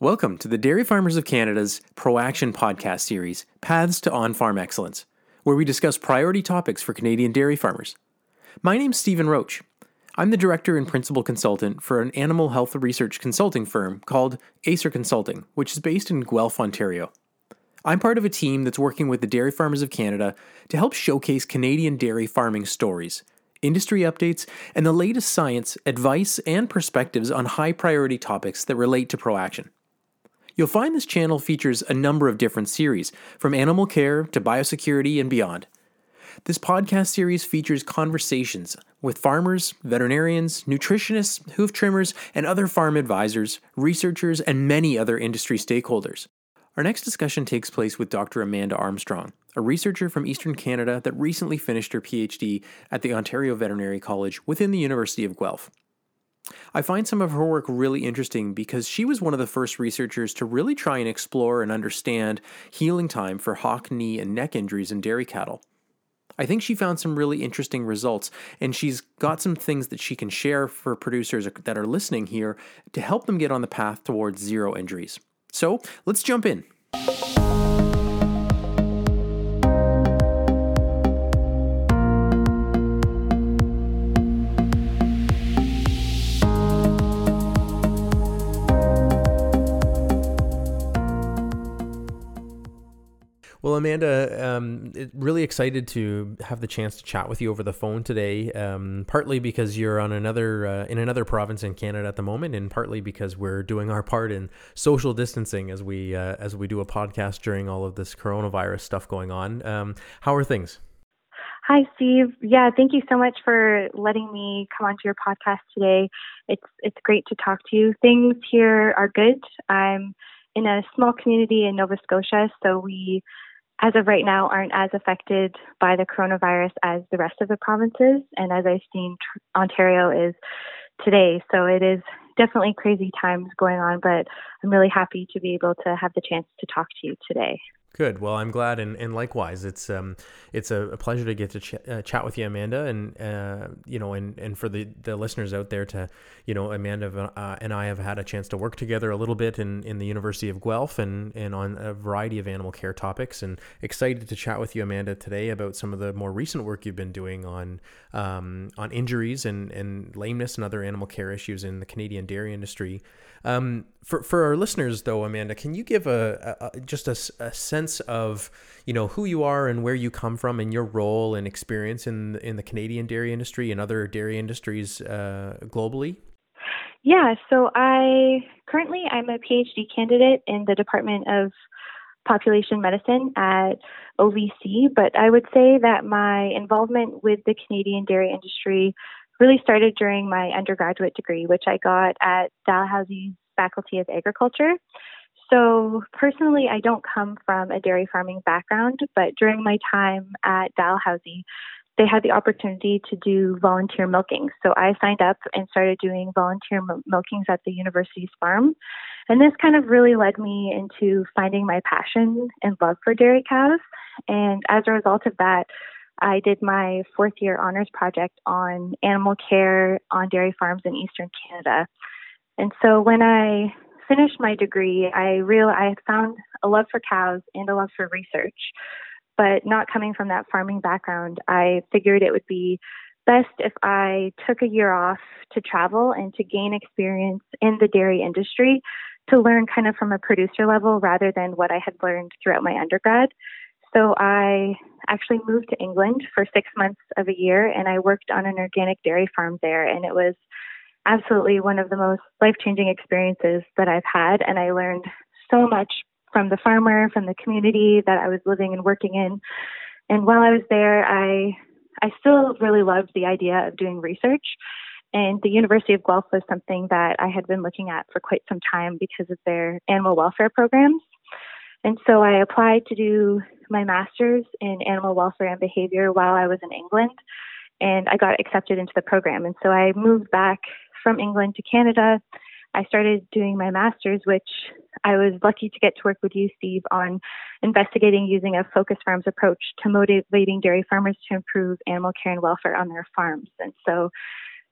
Welcome to the Dairy Farmers of Canada's ProAction podcast series, Paths to On Farm Excellence, where we discuss priority topics for Canadian dairy farmers. My name's Stephen Roach. I'm the director and principal consultant for an animal health research consulting firm called Acer Consulting, which is based in Guelph, Ontario. I'm part of a team that's working with the Dairy Farmers of Canada to help showcase Canadian dairy farming stories industry updates, and the latest science, advice, and perspectives on high priority topics that relate to ProAction. You'll find this channel features a number of different series, from animal care to biosecurity and beyond. This podcast series features conversations with farmers, veterinarians, nutritionists, hoof trimmers, and other farm advisors, researchers, and many other industry stakeholders. Our next discussion takes place with Dr. Amanda Armstrong, a researcher from Eastern Canada that recently finished her PhD at the Ontario Veterinary College within the University of Guelph. I find some of her work really interesting because she was one of the first researchers to really try and explore and understand healing time for hock, knee, and neck injuries in dairy cattle. I think she found some really interesting results, and she's got some things that she can share for producers that are listening here to help them get on the path towards zero injuries. So let's jump in. Well, Amanda, um, really excited to have the chance to chat with you over the phone today. Um, partly because you're on another uh, in another province in Canada at the moment, and partly because we're doing our part in social distancing as we uh, as we do a podcast during all of this coronavirus stuff going on. Um, how are things? Hi, Steve. Yeah, thank you so much for letting me come onto your podcast today. It's it's great to talk to you. Things here are good. I'm in a small community in Nova Scotia, so we as of right now, aren't as affected by the coronavirus as the rest of the provinces. And as I've seen, Ontario is today. So it is definitely crazy times going on, but I'm really happy to be able to have the chance to talk to you today. Good. Well, I'm glad, and, and likewise, it's um it's a, a pleasure to get to ch- uh, chat with you, Amanda, and uh you know, and and for the the listeners out there to you know, Amanda uh, and I have had a chance to work together a little bit in in the University of Guelph and and on a variety of animal care topics, and excited to chat with you, Amanda, today about some of the more recent work you've been doing on um on injuries and and lameness and other animal care issues in the Canadian dairy industry. Um, for for our listeners, though, Amanda, can you give a, a just a, a, sense of you know who you are and where you come from and your role and experience in in the Canadian dairy industry and other dairy industries uh, globally? Yeah, so I currently I'm a PhD candidate in the Department of Population Medicine at OVC, but I would say that my involvement with the Canadian dairy industry really started during my undergraduate degree, which I got at Dalhousie Faculty of Agriculture. So, personally, I don't come from a dairy farming background, but during my time at Dalhousie, they had the opportunity to do volunteer milking. So I signed up and started doing volunteer milkings at the university's farm. And this kind of really led me into finding my passion and love for dairy cows. And as a result of that, I did my fourth year honors project on animal care on dairy farms in eastern Canada. And so when I finished my degree, I realized I had found a love for cows and a love for research. But not coming from that farming background, I figured it would be best if I took a year off to travel and to gain experience in the dairy industry to learn kind of from a producer level rather than what I had learned throughout my undergrad. So I actually moved to England for six months of a year and I worked on an organic dairy farm there. And it was absolutely one of the most life changing experiences that I've had. And I learned so much from the farmer, from the community that I was living and working in. And while I was there, I I still really loved the idea of doing research. And the University of Guelph was something that I had been looking at for quite some time because of their animal welfare programs. And so I applied to do my master's in animal welfare and behavior while I was in England, and I got accepted into the program. And so I moved back from England to Canada. I started doing my master's, which I was lucky to get to work with you, Steve, on investigating using a focus farms approach to motivating dairy farmers to improve animal care and welfare on their farms. And so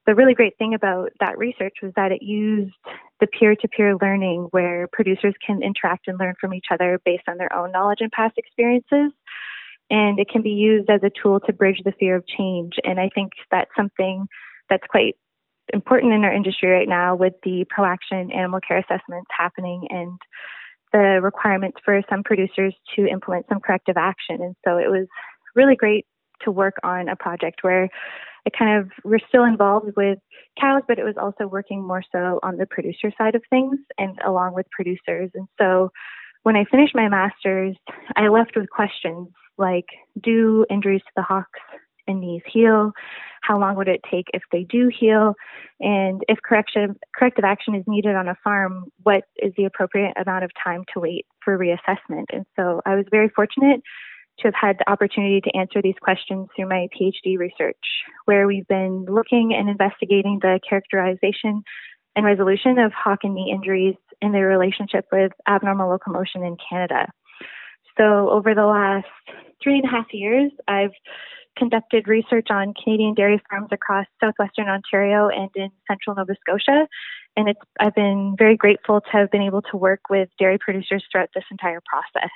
the really great thing about that research was that it used the peer to peer learning where producers can interact and learn from each other based on their own knowledge and past experiences. And it can be used as a tool to bridge the fear of change. And I think that's something that's quite important in our industry right now with the ProAction animal care assessments happening and the requirements for some producers to implement some corrective action. And so it was really great to work on a project where it kind of we're still involved with cows, but it was also working more so on the producer side of things and along with producers. And so when I finished my master's, I left with questions like do injuries to the hocks and knees heal? How long would it take if they do heal? And if correction, corrective action is needed on a farm, what is the appropriate amount of time to wait for reassessment? And so I was very fortunate to have had the opportunity to answer these questions through my PhD research, where we've been looking and investigating the characterization and resolution of hock and knee injuries and their relationship with abnormal locomotion in Canada. So, over the last three and a half years, I've conducted research on Canadian dairy farms across southwestern Ontario and in central Nova Scotia. And it's, I've been very grateful to have been able to work with dairy producers throughout this entire process.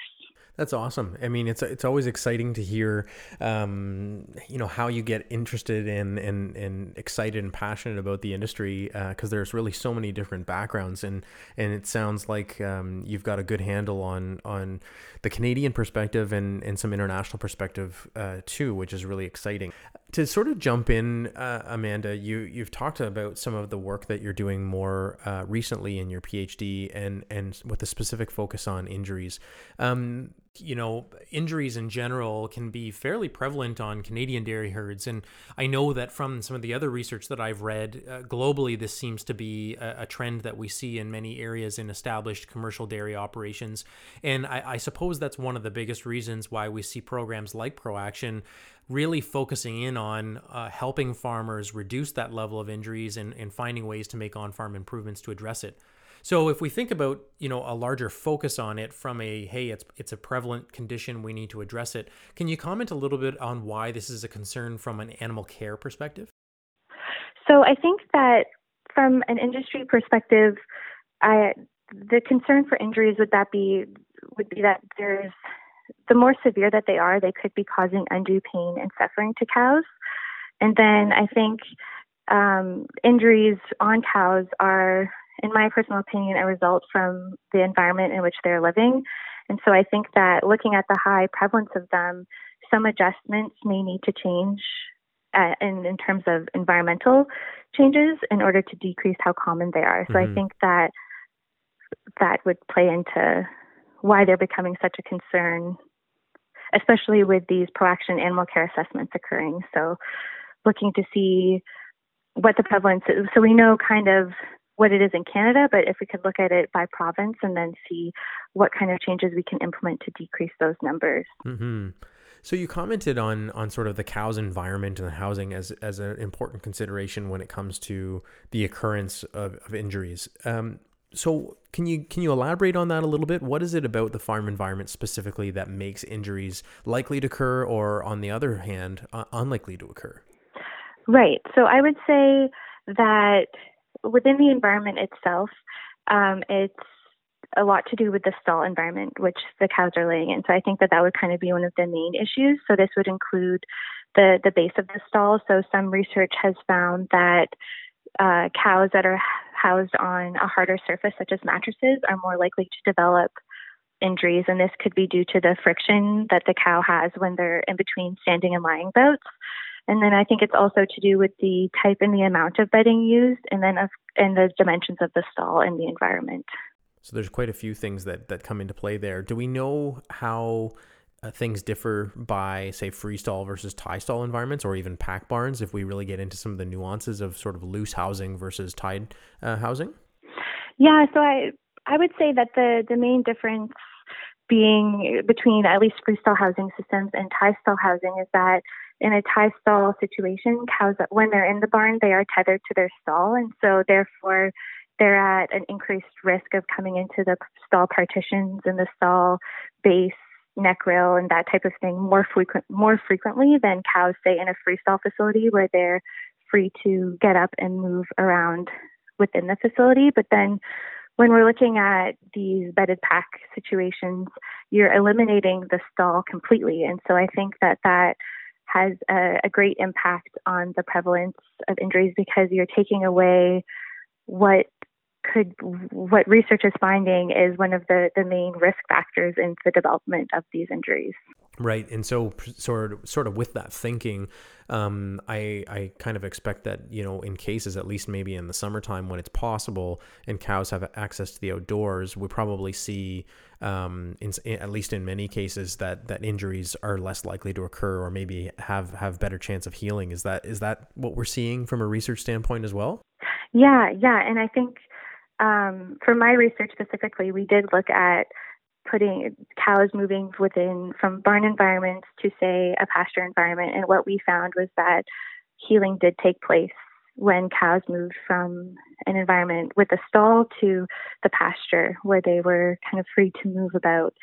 That's awesome. I mean, it's it's always exciting to hear, um, you know, how you get interested in and and excited and passionate about the industry because uh, there's really so many different backgrounds and and it sounds like um, you've got a good handle on on the Canadian perspective and and some international perspective uh, too, which is really exciting. To sort of jump in, uh, Amanda, you you've talked about some of the work that you're doing more uh, recently in your PhD and and with a specific focus on injuries. Um, you know, injuries in general can be fairly prevalent on Canadian dairy herds. And I know that from some of the other research that I've read, uh, globally, this seems to be a, a, trend that we see in many areas in established commercial dairy operations. And I, I suppose that's one of the biggest reasons why we see programs like ProAction really focusing in on uh, helping farmers reduce that level of injuries and, and finding ways to make on farm improvements to address it. So if we think about, you know, a larger focus on it from a hey, it's it's a prevalent condition, we need to address it. Can you comment a little bit on why this is a concern from an animal care perspective? So I think that from an industry perspective, I the concern for injuries would that be would be that there's the more severe that they are, they could be causing undue pain and suffering to cows. And then I think um, injuries on cows are in my personal opinion, a result from the environment in which they're living. And so I think that looking at the high prevalence of them, some adjustments may need to change uh, in, in terms of environmental changes in order to decrease how common they are. So mm-hmm. I think that that would play into why they're becoming such a concern, especially with these ProAction animal care assessments occurring. So looking to see what the prevalence is. So we know kind of what it is in Canada, but if we could look at it by province and then see what kind of changes we can implement to decrease those numbers. Mm-hmm. So you commented on on sort of the cows environment and the housing as as an important consideration when it comes to the occurrence of, of injuries. Um, so can you can you elaborate on that a little bit? What is it about the farm environment specifically that makes injuries likely to occur, or on the other hand, uh, unlikely to occur? Right. So I would say that within the environment itself, um, it's a lot to do with the stall environment which the cows are laying in. So I think that that would kind of be one of the main issues. So this would include the the base of the stall. So some research has found that uh, cows that are housed on a harder surface, such as mattresses, are more likely to develop injuries, and this could be due to the friction that the cow has when they're in between standing and lying bouts. And then I think it's also to do with the type and the amount of bedding used, and then of, and the dimensions of the stall and the environment. So there's quite a few things that that come into play there. Do we know how uh, things differ by, say, freestall versus tie stall environments, or even pack barns? If we really get into some of the nuances of sort of loose housing versus tied uh, housing. Yeah, so I I would say that the the main difference being between at least freestall housing systems and tie stall housing is that in a tie stall situation, cows, when they're in the barn, they are tethered to their stall. And so, therefore, they're at an increased risk of coming into the stall partitions and the stall base, neck rail, and that type of thing more frequent more frequently than cows, say, in a freestall facility where they're free to get up and move around within the facility. But then when we're looking at these bedded pack situations, you're eliminating the stall completely. And so I think that that has a, a great impact on the prevalence of injuries because you're taking away what could what research is finding is one of the, the main risk factors in the development of these injuries. Right, and so sort of, sort of with that thinking, um, I I kind of expect that you know in cases at least maybe in the summertime when it's possible and cows have access to the outdoors, we probably see um, in, at least in many cases that that injuries are less likely to occur or maybe have have better chance of healing. Is that is that what we're seeing from a research standpoint as well? Yeah, yeah, and I think um, for my research specifically, we did look at putting cows moving within from barn environments to say a pasture environment. And what we found was that healing did take place when cows moved from an environment with a stall to the pasture where they were kind of free to move about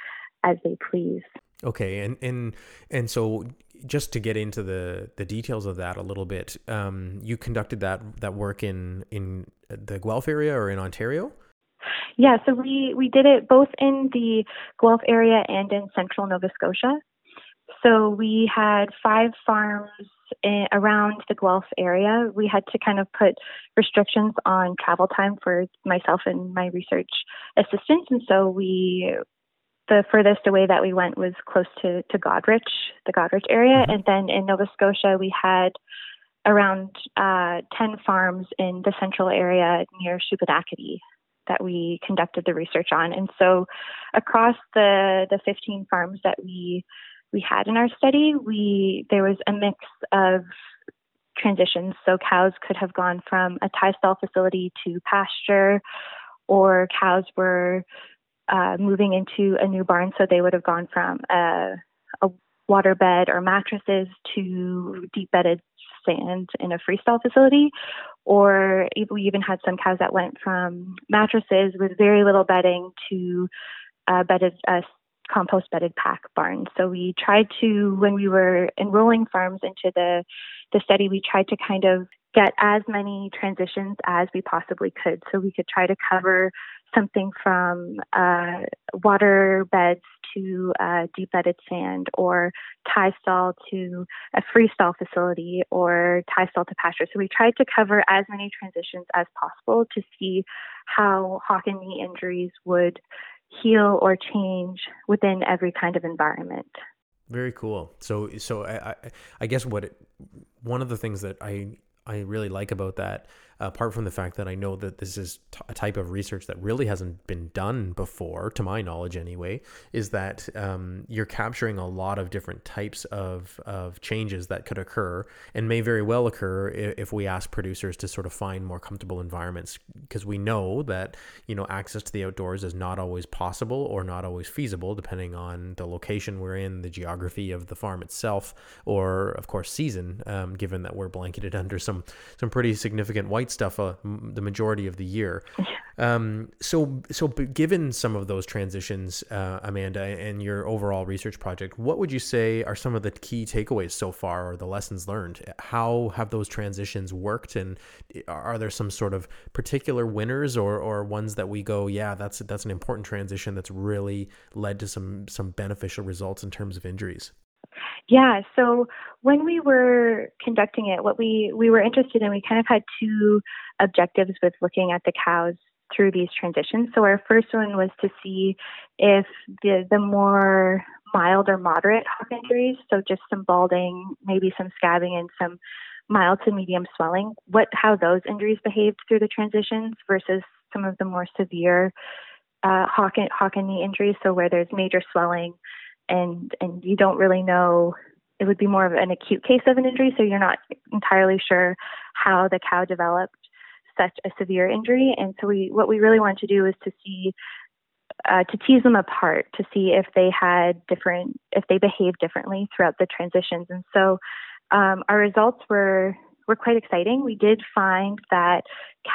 as they please. Okay and and and so just to get into the the details of that a little bit um, you conducted that that work in in the guelph area or in ontario yeah, so we, we did it both in the Guelph area and in central Nova Scotia. So we had five farms in, around the Guelph area. We had to kind of put restrictions on travel time for myself and my research assistants. And so we, the furthest away that we went was close to, to Goderich, the Goderich area. Mm-hmm. And then in Nova Scotia, we had around uh, 10 farms in the central area near Shubenacadie that we conducted the research on. And so across the, the 15 farms that we we had in our study, we there was a mix of transitions. So cows could have gone from a tie stall facility to pasture, or cows were uh, moving into a new barn, so they would have gone from a, a water bed or mattresses to deep bedded sand in a freestall facility, or we even had some cows that went from mattresses with very little bedding to bedded compost bedded pack barns. So we tried to, when we were enrolling farms into the the study, we tried to kind of get as many transitions as we possibly could. So we could try to cover something from uh, water beds to uh, deep bedded sand or tie stall to a freestall facility or tie stall to pasture. So we tried to cover as many transitions as possible to see how hock and knee injuries would heal or change within every kind of environment. Very cool. So, so I, I, I guess what it, one of the things that I I really like about that apart from the fact that I know that this is t- a type of research that really hasn't been done before, to my knowledge anyway, is that um, you're capturing a lot of different types of, of changes that could occur and may very well occur if, if we ask producers to sort of find more comfortable environments because we know that you know access to the outdoors is not always possible or not always feasible depending on the location we're in, the geography of the farm itself, or of course season, um, given that we're blanketed under some some pretty significant white stuff uh, the majority of the year. Um, so, so given some of those transitions, uh, Amanda, and your overall research project, what would you say are some of the key takeaways so far, or the lessons learned? How have those transitions worked, and are there some sort of particular winners, or or ones that we go, yeah, that's that's an important transition that's really led to some some beneficial results in terms of injuries? Yeah, so when we were conducting it, what we, we were interested in, we kind of had two objectives with looking at the cows through these transitions. So our first one was to see if the, the more mild or moderate hock injuries, so just some balding, maybe some scabbing and some mild to medium swelling, what how those injuries behaved through the transitions versus some of the more severe uh, hock and knee injuries, so where there's major swelling, and and you don't really know it would be more of an acute case of an injury so you're not entirely sure how the cow developed such a severe injury and so we what we really want to do is to see uh, to tease them apart to see if they had different if they behaved differently throughout the transitions and so um, our results were were quite exciting. We did find that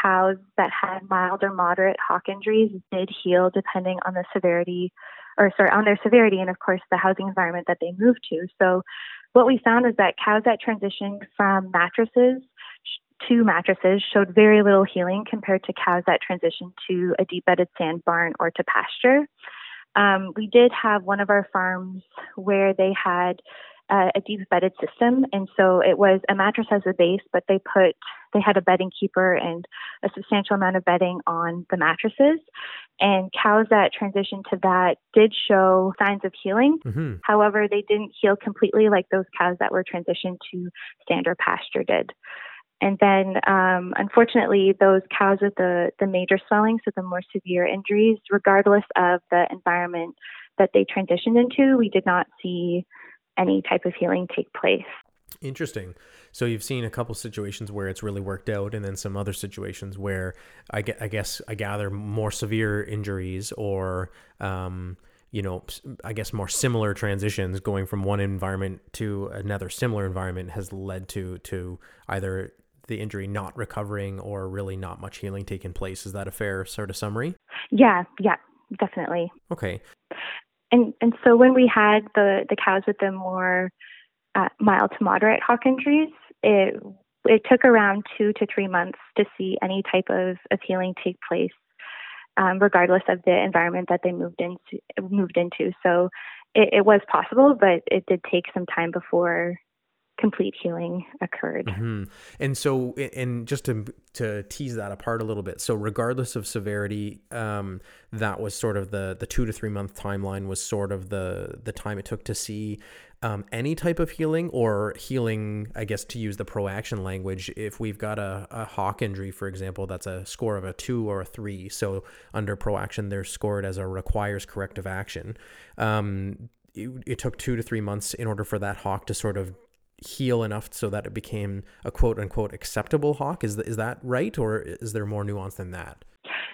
cows that had mild or moderate hock injuries did heal depending on the severity or sorry, on their severity and of course the housing environment that they moved to. So what we found was that cows that transitioned from mattresses to mattresses showed very little healing compared to cows that transitioned to a deep bedded sand barn or to pasture. Um, we did have one of our farms where they had uh, a deep bedded system, and so it was a mattress as a base, but they put they had a bedding keeper and a substantial amount of bedding on the mattresses. And cows that transitioned to that did show signs of healing. Mm-hmm. However, they didn't heal completely like those cows that were transitioned to standard pasture did. And then, um, unfortunately, those cows with the, the major swelling, so the more severe injuries, regardless of the environment that they transitioned into, we did not see any type of healing take place. Interesting. So you've seen a couple situations where it's really worked out, and then some other situations where I, get, I guess I gather more severe injuries or, um, you know, I guess more similar transitions going from one environment to another similar environment has led to to either the injury not recovering or really not much healing taking place. Is that a fair sort of summary? Yeah, yeah, definitely. Okay. And and so when we had the the cows with the more uh, mild to moderate hock injuries, it it took around two to three months to see any type of, of healing take place, um, regardless of the environment that they moved into moved into. So it, it was possible, but it did take some time before complete healing occurred. Mm-hmm. And so, and just to to tease that apart a little bit, so regardless of severity, um, that was sort of the the two to three month timeline was sort of the the time it took to see um, any type of healing or healing. I guess to use the proaction language, if we've got a, a hock injury, for example, that's a score of a two or a three. So under proaction, they're scored as a requires corrective action. Um, it, it took two to three months in order for that hock to sort of heal enough so that it became a quote unquote acceptable hock Is is that right, or is there more nuance than that?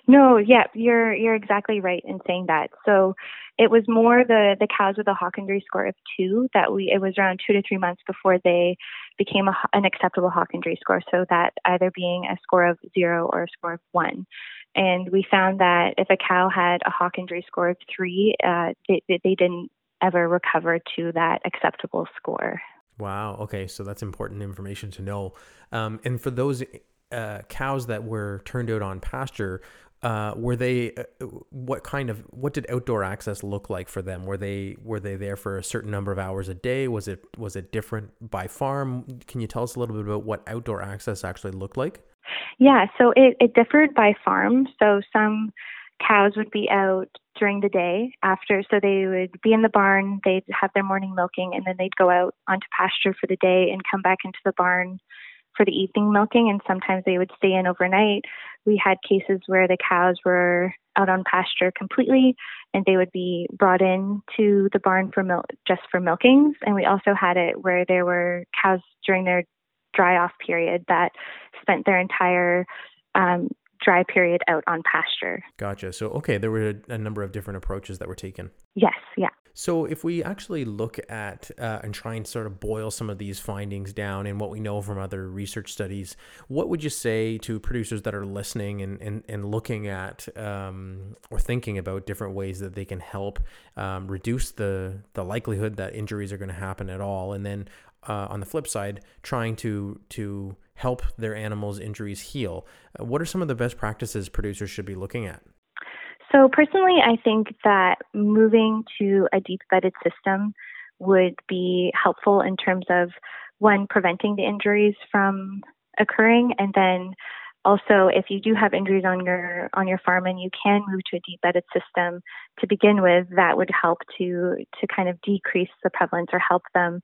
No, yeah, you're you're exactly right in saying that. So it was more the the cows with a hock injury score of two that we it was around two to three months before they became a, an acceptable hock injury score. So that either being a score of zero or a score of one. And we found that if a cow had a hock injury score of three, uh, they, they didn't ever recover to that acceptable score. Wow. Okay. So that's important information to know. Um, and for those uh, cows that were turned out on pasture, uh, were they uh, what kind of what did outdoor access look like for them were they were they there for a certain number of hours a day was it was it different by farm can you tell us a little bit about what outdoor access actually looked like yeah so it, it differed by farm so some cows would be out during the day after so they would be in the barn they'd have their morning milking and then they'd go out onto pasture for the day and come back into the barn for the evening milking and sometimes they would stay in overnight. We had cases where the cows were out on pasture completely and they would be brought in to the barn for milk just for milkings and we also had it where there were cows during their dry off period that spent their entire um, dry period out on pasture. Gotcha. So, okay, there were a, a number of different approaches that were taken. Yes, yeah. So, if we actually look at uh, and try and sort of boil some of these findings down and what we know from other research studies, what would you say to producers that are listening and, and, and looking at um, or thinking about different ways that they can help um, reduce the, the likelihood that injuries are going to happen at all? And then uh, on the flip side, trying to to help their animals' injuries heal. Uh, what are some of the best practices producers should be looking at? So, personally, I think that moving to a deep bedded system would be helpful in terms of one, preventing the injuries from occurring, and then also if you do have injuries on your on your farm and you can move to a deep bedded system to begin with that would help to to kind of decrease the prevalence or help them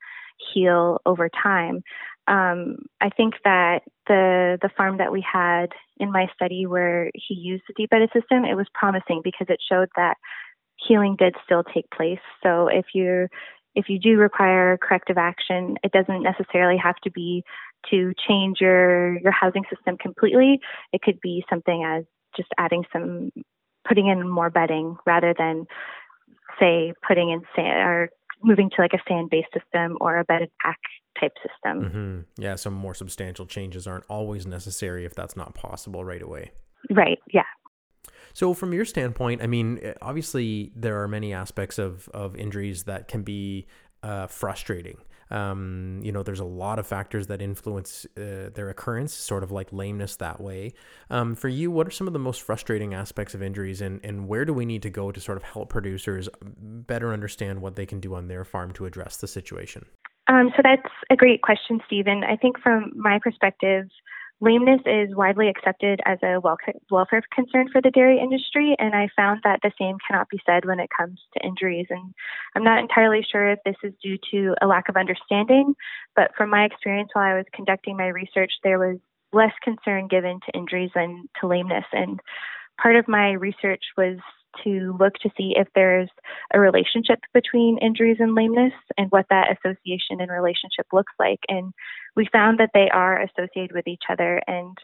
heal over time um, I think that the the farm that we had in my study where he used the deep bedded system, it was promising because it showed that healing did still take place. So if you if you do require corrective action, it doesn't necessarily have to be to change your your housing system completely. It could be something as just adding some putting in more bedding rather than say putting in sand or moving to like a sand based system or a bedded pack type system. Mm-hmm. Yeah, some more substantial changes aren't always necessary if that's not possible right away. Right, yeah. So, from your standpoint, I mean, obviously there are many aspects of, of injuries that can be uh, frustrating. Um, you know, there's a lot of factors that influence uh, their occurrence, sort of like lameness that way. Um, for you, what are some of the most frustrating aspects of injuries, and, and where do we need to go to sort of help producers better understand what they can do on their farm to address the situation? Um, so that's a great question, Stephen. I think from my perspective, Lameness is widely accepted as a welfare concern for the dairy industry, and I found that the same cannot be said when it comes to injuries. And I'm not entirely sure if this is due to a lack of understanding, but from my experience while I was conducting my research, there was less concern given to injuries than to lameness. And part of my research was to look to see if there's a relationship between injuries and lameness and what that association and relationship looks like. And we found that they are associated with each other. And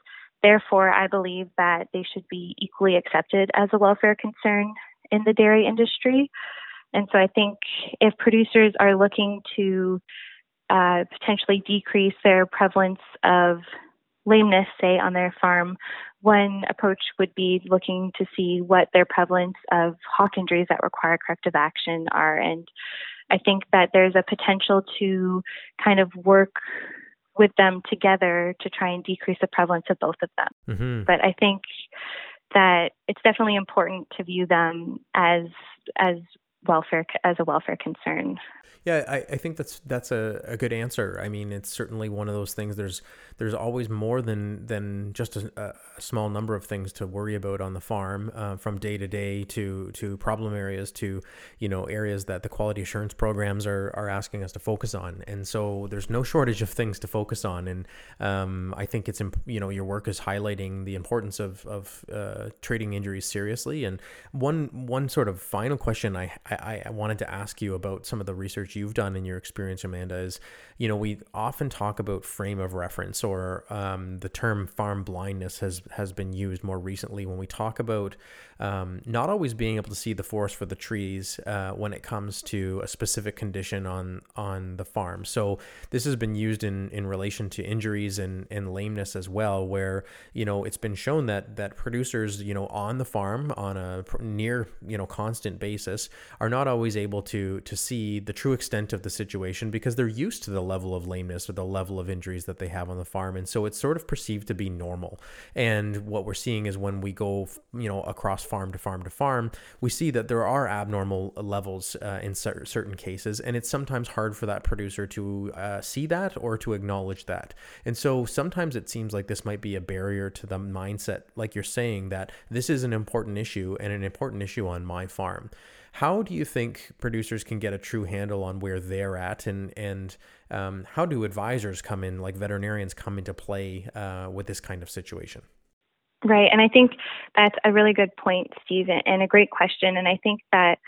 therefore, I believe that they should be equally accepted as a welfare concern in the dairy industry. And so I think if producers are looking to uh, potentially decrease their prevalence of lameness, say, on their farm, one approach would be looking to see what their prevalence of hock injuries that require corrective action are. And I think that there's a potential to kind of work with them together to try and decrease the prevalence of both of them. Mm-hmm. But I think that it's definitely important to view them as as welfare as a welfare concern. Yeah, I, I think that's that's a, a good answer. I mean, it's certainly one of those things. There's there's always more than than just a, a small number of things to worry about on the farm, uh, from day to day to to problem areas to you know areas that the quality assurance programs are are asking us to focus on. And so there's no shortage of things to focus on. And um, I think it's you know your work is highlighting the importance of of uh, treating injuries seriously. And one one sort of final question I, I I wanted to ask you about some of the research you've done in your experience, Amanda, is you know we often talk about frame of reference, or um, the term farm blindness has has been used more recently when we talk about um, not always being able to see the forest for the trees uh, when it comes to a specific condition on on the farm. So this has been used in in relation to injuries and and lameness as well, where you know it's been shown that that producers you know on the farm on a near you know constant basis are not always able to to see the true extent of the situation because they're used to the level of lameness or the level of injuries that they have on the farm, and so it's sort of perceived to be normal. And what we're seeing is when we go you know across farm to farm to farm, we see that there are abnormal levels uh, in cer- certain cases, and it's sometimes hard for that producer to uh, see that or to acknowledge that. And so sometimes it seems like this might be a barrier to the mindset, like you're saying, that this is an important issue and an important issue on my farm. How do you think producers can get a true handle on where they're at, and and um, how do advisors come in, like veterinarians, come into play uh, with this kind of situation? Right. And I think that's a really good point, Steve, and a great question. And I think that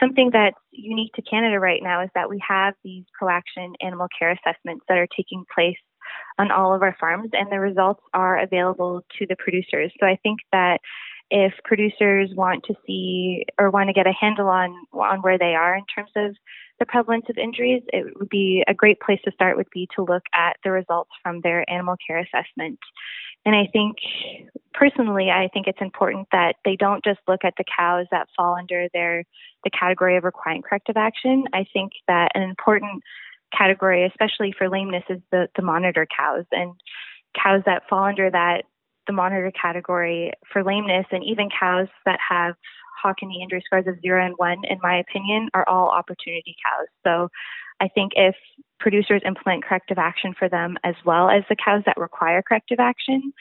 something that's unique to Canada right now is that we have these ProAction animal care assessments that are taking place on all of our farms, and the results are available to the producers. So I think that if producers want to see or want to get a handle on on where they are in terms of the prevalence of injuries, it would be a great place to start would be to look at the results from their animal care assessment. And I think personally, I think it's important that they don't just look at the cows that fall under their the category of requiring corrective action. I think that an important category, especially for lameness, is the, the monitor cows and cows that fall under that the monitor category for lameness and even cows that have knee injury scores of zero and one, in my opinion, are all opportunity cows. So I think if producers implement corrective action for them as well as the cows that require corrective action,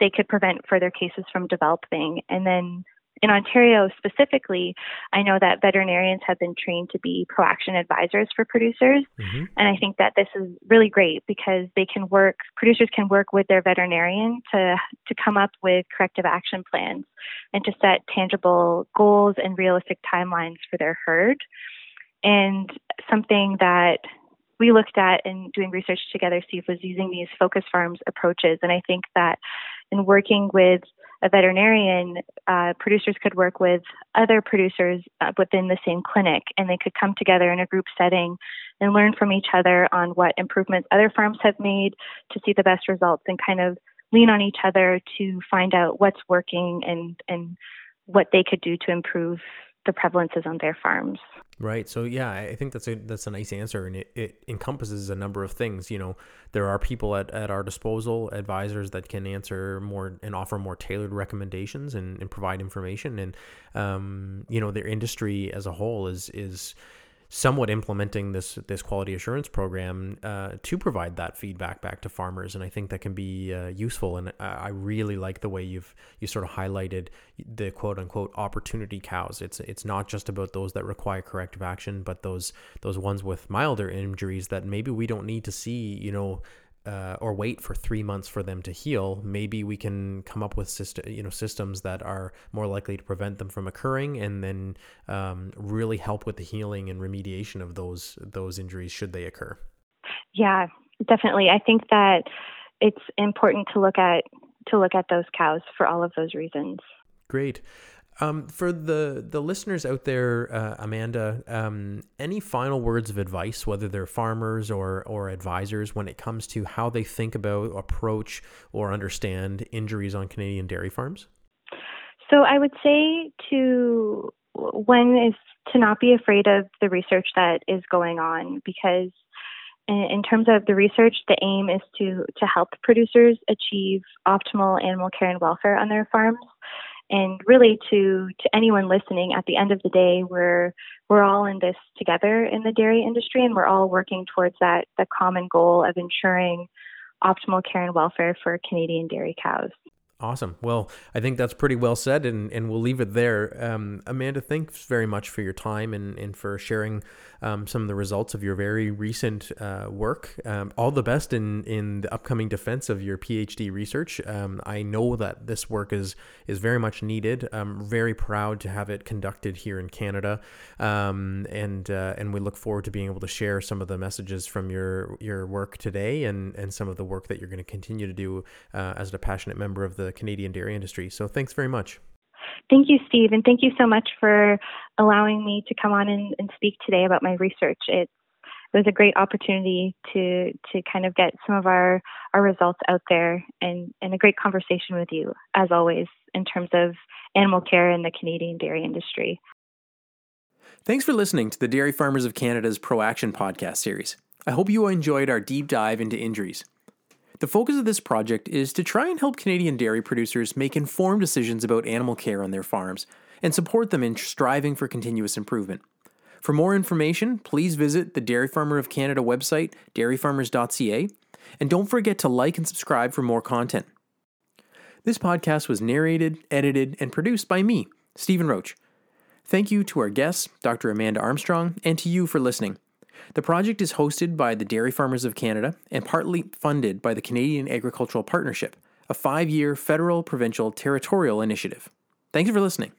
they could prevent further cases from developing. And then in Ontario specifically, I know that veterinarians have been trained to be ProAction advisors for producers. Mm-hmm. And I think that this is really great because they can work, producers can work with their veterinarian to, to come up with corrective action plans and to set tangible goals and realistic timelines for their herd. And something that we looked at in doing research together, Steve, was using these focus farms approaches. And I think that in working with a veterinarian, uh, producers could work with other producers uh, within the same clinic, and they could come together in a group setting and learn from each other on what improvements other farms have made to see the best results and kind of lean on each other to find out what's working and, and what they could do to improve the prevalences on their farms. Right. So yeah, I think that's a that's a nice answer, and it, it encompasses a number of things. You know, there are people at, at our disposal, advisors that can answer more and offer more tailored recommendations and, and provide information, and um, you know, their industry as a whole is is somewhat implementing this this quality assurance program uh, to provide that feedback back to farmers, and I think that can be uh, useful. And I really like the way you've you sort of highlighted the quote unquote opportunity cows. It's it's not just about those that require corrective action, but those those ones with milder injuries that maybe we don't need to see. You know, uh, or wait for three months for them to heal, maybe we can come up with system, you know, systems that are more likely to prevent them from occurring, and then um, really help with the healing and remediation of those those injuries should they occur. Yeah, definitely. I think that it's important to look at to look at those cows for all of those reasons. Great. Um, for the the listeners out there, uh, Amanda, um, any final words of advice, whether they're farmers or or advisors, when it comes to how they think about, approach, or understand injuries on Canadian dairy farms? So I would say to one is to not be afraid of the research that is going on because in terms of the research, the aim is to to help producers achieve optimal animal care and welfare on their farms and really to to anyone listening at the end of the day we're we're all in this together in the dairy industry and we're all working towards that the common goal of ensuring optimal care and welfare for Canadian dairy cows. Awesome. Well, I think that's pretty well said, and, and we'll leave it there. Um, Amanda, thanks very much for your time and, and for sharing um, some of the results of your very recent uh, work. Um, all the best in, in the upcoming defense of your PhD research. Um, I know that this work is is very much needed. I'm very proud to have it conducted here in Canada, um, and uh, and we look forward to being able to share some of the messages from your your work today and and some of the work that you're going to continue to do uh, as a passionate member of the Canadian dairy industry. So thanks very much. Thank you, Steve, and thank you so much for allowing me to come on and, and speak today about my research. It, it was a great opportunity to to kind of get some of our our results out there and and a great conversation with you as always in terms of animal care in the Canadian dairy industry. Thanks for listening to the Dairy Farmers of Canada's ProAction podcast series. I hope you enjoyed our deep dive into injuries. The focus of this project is to try and help Canadian dairy producers make informed decisions about animal care on their farms and support them in striving for continuous improvement. For more information, please visit the Dairy Farmer of Canada website, dairyfarmers.ca, and don't forget to like and subscribe for more content. This podcast was narrated, edited, and produced by me, Stephen Roach. Thank you to our guests, Dr. Amanda Armstrong, and to you for listening. The project is hosted by the Dairy Farmers of Canada and partly funded by the Canadian Agricultural Partnership, a five year federal, provincial, territorial initiative. Thanks for listening.